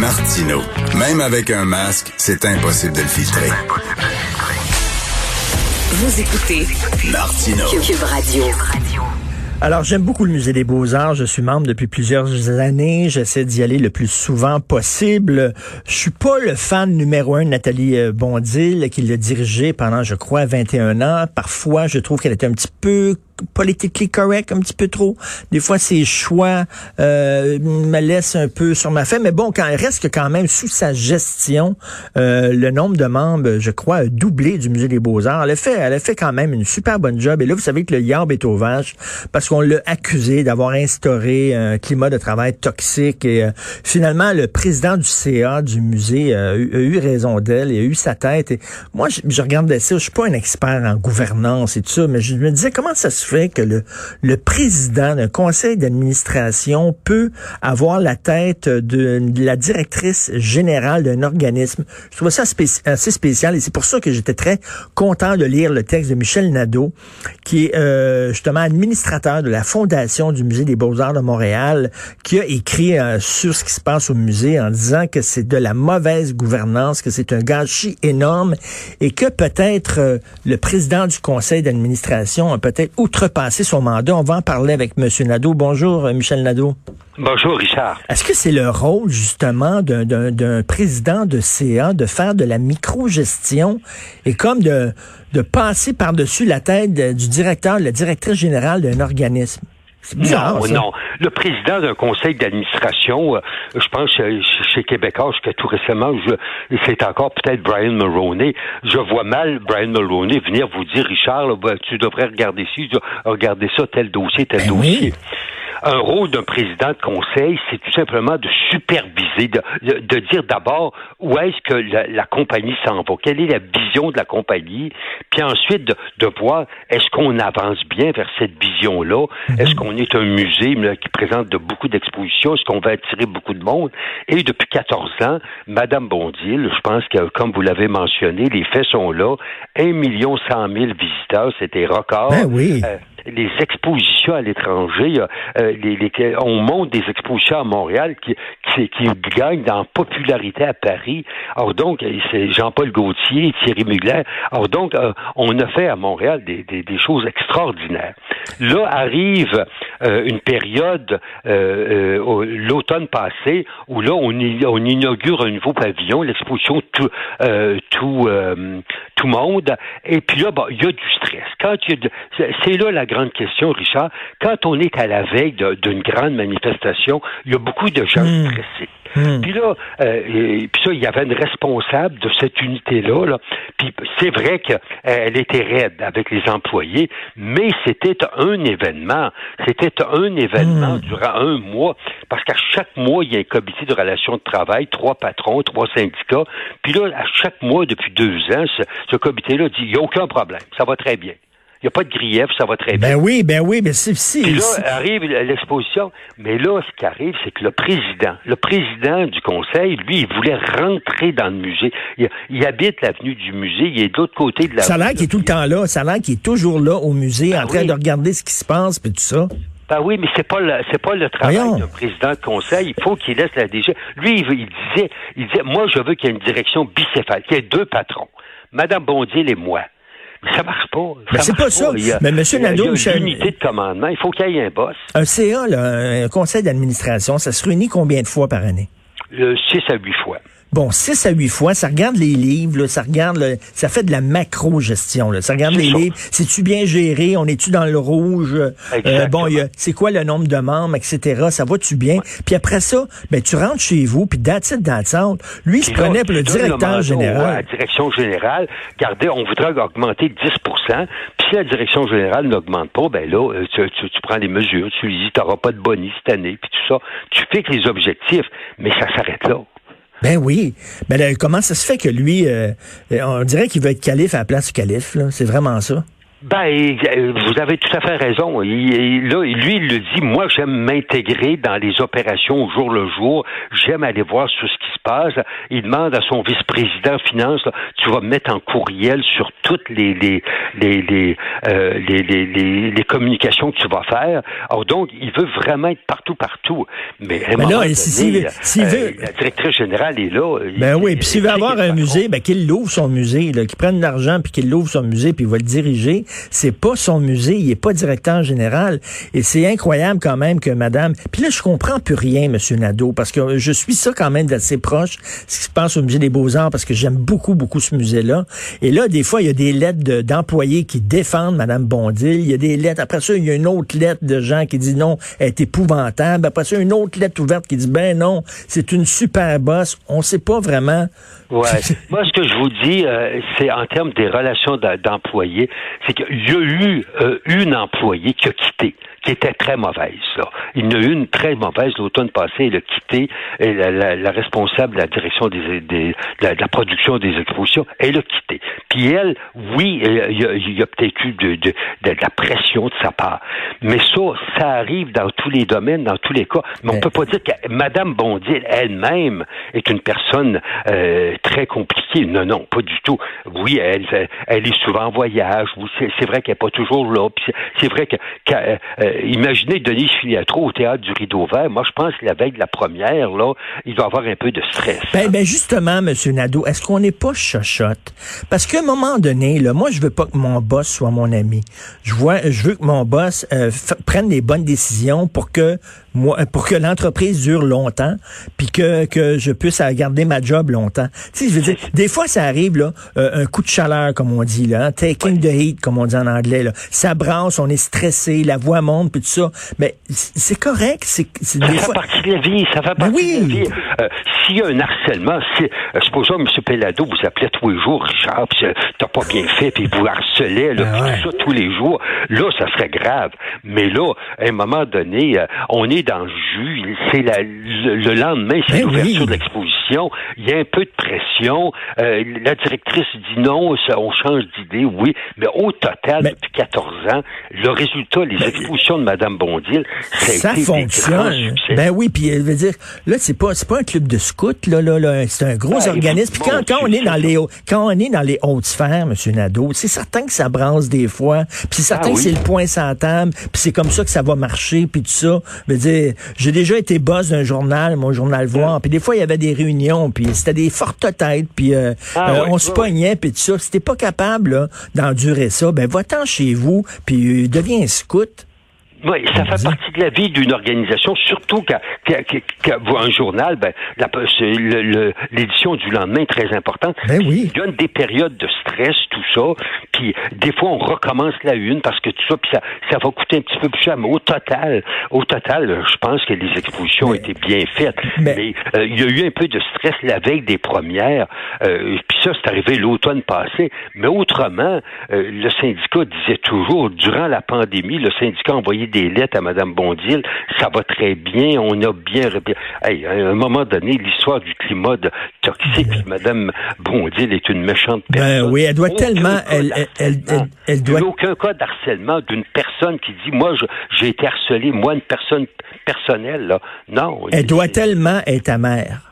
Martino, même avec un masque, c'est impossible de le filtrer. Vous écoutez Martino. Cube Radio. Alors, j'aime beaucoup le Musée des Beaux-Arts. Je suis membre depuis plusieurs années. J'essaie d'y aller le plus souvent possible. Je suis pas le fan numéro un de Nathalie euh, Bondil, qui l'a dirigé pendant, je crois, 21 ans. Parfois, je trouve qu'elle est un petit peu politically correct un petit peu trop. Des fois, ses choix euh, me laissent un peu sur ma faim. Mais bon, quand elle reste quand même sous sa gestion, euh, le nombre de membres, je crois, a doublé du Musée des Beaux-Arts. Elle a fait, elle a fait quand même une super bonne job. Et là, vous savez que le yarb est au vache parce qu'on l'a accusé d'avoir instauré un climat de travail toxique. Et euh, finalement, le président du CA du musée a eu, raison d'elle. Il a eu sa tête. Et moi, je, je regardais ça. Je suis pas un expert en gouvernance et tout ça, mais je me disais comment ça se que le, le président d'un conseil d'administration peut avoir la tête de, la directrice générale d'un organisme. Je trouve ça assez spécial et c'est pour ça que j'étais très content de lire le texte de Michel Nadeau, qui est euh, justement administrateur de la Fondation du Musée des Beaux-Arts de Montréal, qui a écrit euh, sur ce qui se passe au musée en disant que c'est de la mauvaise gouvernance, que c'est un gâchis énorme et que peut-être euh, le président du conseil d'administration a peut-être outre outrepasser son mandat. On va en parler avec M. Nadeau. Bonjour, euh, Michel Nadeau. Bonjour, Richard. Est-ce que c'est le rôle, justement, d'un président de CA de faire de la micro-gestion et comme de, de passer par-dessus la tête du directeur, la directrice générale d'un organisme? Non, non. Le président d'un conseil d'administration, euh, je pense chez Québécois, jusqu'à tout récemment, c'est encore peut-être Brian Mulroney. Je vois mal Brian Mulroney venir vous dire, Richard, ben, tu devrais regarder ci, regarder ça, tel dossier, tel ben dossier un rôle d'un président de conseil, c'est tout simplement de superviser, de, de, dire d'abord où est-ce que la, compagnie s'en va, quelle est la vision de la compagnie, puis ensuite de, de voir est-ce qu'on avance bien vers cette vision-là, mhm. est-ce qu'on est un musée qui présente de beaucoup d'expositions, est-ce qu'on va attirer beaucoup de monde. Et depuis 14 ans, Madame Bondil, je pense que comme vous l'avez mentionné, les faits sont là, 1 million 100 000 visiteurs, c'était record. Ben oui. Euh, les expositions à l'étranger, euh, les, on monte des expositions à Montréal qui, qui, gagnent en popularité à Paris. Alors donc, c'est Jean-Paul Gaultier, Thierry Mugler. Alors donc, euh, on a fait à Montréal des, choses extraordinaires. Là arrive euh, une période, l'automne passé, où là, on, inaugure un nouveau pavillon, l'exposition tout, tout, tout monde. Et puis là, il y a du stress. Quand c'est là la grande question, Richard. Quand on est à la veille d'une grande manifestation, il y a beaucoup de gens hmm. stressés. Hmm. Puis là, euh, puis ça, il y avait une responsable de cette unité-là. Là. Puis c'est vrai qu'elle était raide avec les employés, mais c'était un événement. C'était un événement hmm. durant un mois, parce qu'à chaque mois, il y a un comité de relations de travail, trois patrons, trois syndicats. Puis là, à chaque mois, depuis deux ans, ce, ce comité-là dit, il n'y a aucun problème, ça va très bien. Il n'y a pas de grief, ça va très bien. Ben oui, ben oui, mais c'est si. Puis là, arrive l'exposition. Mais là, ce qui arrive, c'est que le président, le président du conseil, lui, il voulait rentrer dans le musée. Il, habite l'avenue du musée, il est de l'autre côté de la Ça a l'air qu'il est tout le temps là. Ça a l'air qu'il est toujours là au musée, en ben train de regarder ce qui se passe, puis tout ça. Ben oui, mais c'est pas le c'est pas le travail d'un président de conseil. Il faut qu'il laisse la DG. Lui, il, il, disait, il disait, moi, je veux qu'il y ait une direction bicéphale, qu'il y ait deux patrons, Madame Bondil et moi. Ça marche pas. mais c'est pas, ça. mais M. Nadeau, il y a une unité de commandement. Il faut qu'il y ait un boss. Un CA, là, un conseil d'administration, ça se réunit combien de fois par année? Le 6 à 8 fois. Bon, 6 à 8 fois, ça regarde les livres, ça regarde, ça fait de la macro-gestion. Ça regarde les livres. C'est-tu bien géré? On est-tu dans le rouge? Euh, bon, c'est quoi le nombre de membres, etc. Ça va-tu bien? Puis après ça, ben tu rentres chez vous, puis that's it, that's Lui, il se prenait pour le directeur général. la direction générale, regardez, on voudrait augmenter 10% puis si la direction générale n'augmente pas, ben là, euh, tu, tu, prends des mesures, tu lui dis, tu n'auras pas de bonus cette année, puis tout ça. Tu fixes les objectifs, mais ça s'arrête là. Ben oui. Ben comment ça se fait que lui, euh, on dirait qu'il veut être calife à la place du calife. C'est vraiment ça. Ben, vous avez tout à fait raison. Il, là, lui, il le dit, moi, j'aime m'intégrer dans les opérations au jour le jour. J'aime aller voir sur ce qui se passe. Il demande à son vice-président finance, tu vas mettre en courriel sur toutes les les les les, euh, les, les, les, communications que tu vas faire. Alors donc, il veut vraiment être partout, partout. Mais, à là, si, veut, euh, la directrice générale est là. Ben oui, puis s'il veut avoir un musée, ben qu'il l'ouvre son musée, qu'il prenne l'argent puis qu'il l'ouvre son musée puis il va le diriger c'est pas son musée, il est pas directeur général. Et c'est incroyable quand même que madame... Puis là, je comprends plus rien, monsieur Nadeau, parce que je suis ça quand même d'assez proche, ce qui se passe au musée des Beaux-Arts, parce que j'aime beaucoup, beaucoup ce musée-là. Et là, des fois, il y a des lettres d'employés qui défendent madame Bondil. Il y a des lettres. Après ça, il y a une autre lettre de gens qui dit non, elle est épouvantable. Après ça, une autre lettre ouverte qui dit ben non, c'est une super bosse. On sait pas vraiment Ouais. Moi, ce que je vous dis, euh, c'est en termes des relations d'employés, c'est qu'il y a eu euh, une employée qui a quitté qui était très mauvaise. Là. Il y en a eu une très mauvaise l'automne passé. Il a quitté la, la, la, responsable de la direction des, des de, la, production des expositions. Elle a quitté. Puis elle, oui, il y a, peut-être eu de, de, de, la pression de sa part. Mais ça, ça arrive dans tous les domaines, dans tous les cas. Mais, on peut pas dire que Madame Bondil elle-même est une personne euh, très compliquée. Non, non, pas du tout. Oui, elle, est souvent en voyage. C'est vrai qu'elle n'est pas toujours là. C'est vrai que, euh, euh, imaginez Denise Filiatro au théâtre du Rideau Vert. Moi, je pense que la veille de la première, là, il doit avoir un peu de stress. Ben, ben justement, M. Nadeau, est-ce qu'on n'est pas chochotte? Parce qu'à un moment donné, là, moi, je veux pas que mon boss soit mon ami. Je veux que mon boss euh, prenne les bonnes décisions pour que moi, pour que l'entreprise dure longtemps, puis que, que je puisse garder ma job longtemps. Tu sais, je veux dire, des fois, ça arrive, là, euh, un coup de chaleur, comme on dit, là, hein, taking the heat, comme on dit en anglais, là. Ça brasse, on est stressé, la voix monte, puis tout ça. Mais c'est correct, c'est Ça fait partie de la vie, ça fait ben partie de la vie. Euh, s'il y a un harcèlement, si, euh, supposons M. Pellado vous appelait tous les jours, Richard, puis t'as pas bien fait, puis vous harcelait, là, ben tout ça tous les jours, là, ça serait grave. Mais là, à un moment donné, on est dans le jus. C'est le, lendemain, c'est ben l'ouverture de l'exposition. Il y a un peu de pression. Euh, la directrice dit non, on change d'idée, oui. Mais au total, depuis 14 ans, le résultat, les expositions de Mme Bondil, ça, fonctionne. Ben oui, puis elle veut dire, là, c'est pas, c'est pas un club de scouts, là, là, là c'est un gros ben, organisme. Puis quand, quand on est dans les, quand on est dans les hautes sphères, M. Nadeau, c'est certain que ça brasse des fois. Puis c'est certain ah que c'est le point sans table. Puis c'est comme ça que ça va marcher, puis tout ça. Je veux dire, j'ai déjà été boss d'un journal, mon journal Voir, puis des fois il y avait des réunions, puis c'était des fortes têtes, puis euh, ah euh, on se pognait, puis tout ça. Si t'es pas capable d'endurer ça, ben va-t'en chez vous, puis euh, deviens scout. Oui, ça fait partie de la vie d'une organisation, surtout qu'un journal, ben, l'édition du lendemain est très importante. Ben oui. Il a des périodes de stress, tout ça, puis des fois on recommence la une parce que tout ça, puis ça, ça va coûter un petit peu plus cher, mais au total, au total, je pense que les expositions ont été bien faites. Mais, euh, il y a eu un peu de stress la veille des premières, euh, puis ça, c'est arrivé l'automne passé. Mais autrement, euh, le syndicat disait toujours, durant la pandémie, le syndicat envoyait des lettres à Mme Bondil, ça va très bien, on a bien... Hey, à un moment donné, l'histoire du climat toxique, Mme Bondil est une méchante ben personne. Ben oui, elle doit tellement... Elle, elle, elle, doit... Il n'y a aucun cas d'harcèlement d'une personne qui dit, moi, j'ai été harcelé, moi, une personne personnelle, là. Non. Elle doit tellement être amère.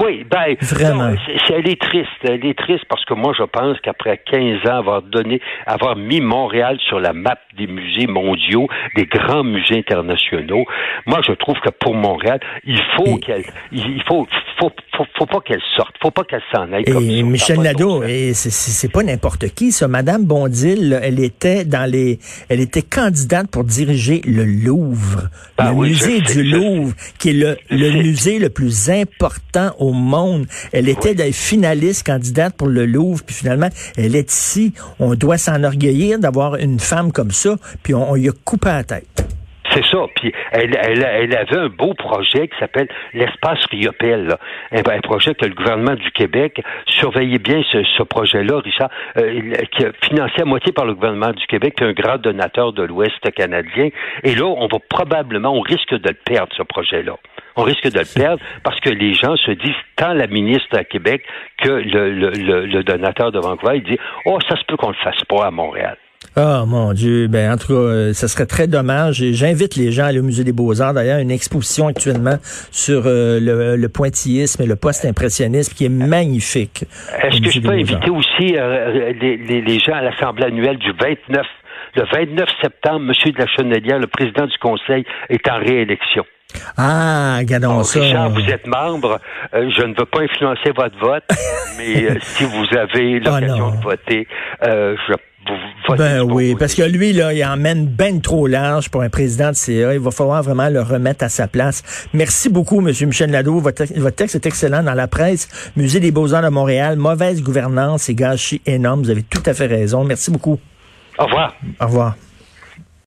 Oui, ben, Vraiment. elle est triste. Elle est triste parce que moi, je pense qu'après 15 ans, avoir donné, avoir mis Montréal sur la map des musées mondiaux, des grands musées internationaux, moi, je trouve que pour Montréal, il faut qu'elle, il faut, faut, faut, pas qu'elle sorte, faut pas qu'elle s'en aille. Et Michel Nadeau, et c'est pas n'importe qui, ça. Madame Bondil, elle était dans les, elle était candidate pour diriger le Louvre, ah le musée du Louvre, qui est le, le musée le plus important au monde. Elle était des finaliste candidate pour le Louvre, puis finalement, elle est ici. On doit s'enorgueillir d'avoir une femme comme ça, puis on, on y a coupé la tête. C'est ça. Puis elle, elle, elle, avait un beau projet qui s'appelle l'espace Riopel. Un, projet que le gouvernement du Québec surveillait bien ce, ce projet-là, Richard, euh, qui est financé à moitié par le gouvernement du Québec, qui est un grand donateur de l'Ouest canadien. Et là, on va probablement, on risque de le perdre, ce projet-là. On risque de le perdre parce que les gens se disent, tant la ministre à Québec que le, le, le, le donateur de Vancouver, il dit, oh, ça se peut qu'on le fasse pas à Montréal. Ah, mon Dieu. Ben, en tout cas, euh, ça serait très dommage. J'invite les gens à aller au Musée des Beaux-Arts. D'ailleurs, une exposition actuellement sur euh, le, pointillisme et le post-impressionnisme qui est magnifique. Est-ce que je peux inviter aussi euh, les, les, gens à l'Assemblée annuelle du 29, le 29 septembre, M. de la Chenelière, le président du Conseil, est en réélection. Ah, regardons ça. Richard, vous êtes membre. je ne veux pas influencer votre vote, mais si vous avez ah, l'occasion de voter, je ben oui, parce que lui, là, il emmène ben trop large pour un président de CA. Il va falloir vraiment le remettre à sa place. Merci beaucoup, M. Michel Nadeau. Votre, votre, texte est excellent dans la presse. Musée des Beaux-Arts de Montréal. Mauvaise gouvernance et gâchis énorme. Vous avez tout à fait raison. Merci beaucoup. Au revoir. Au revoir.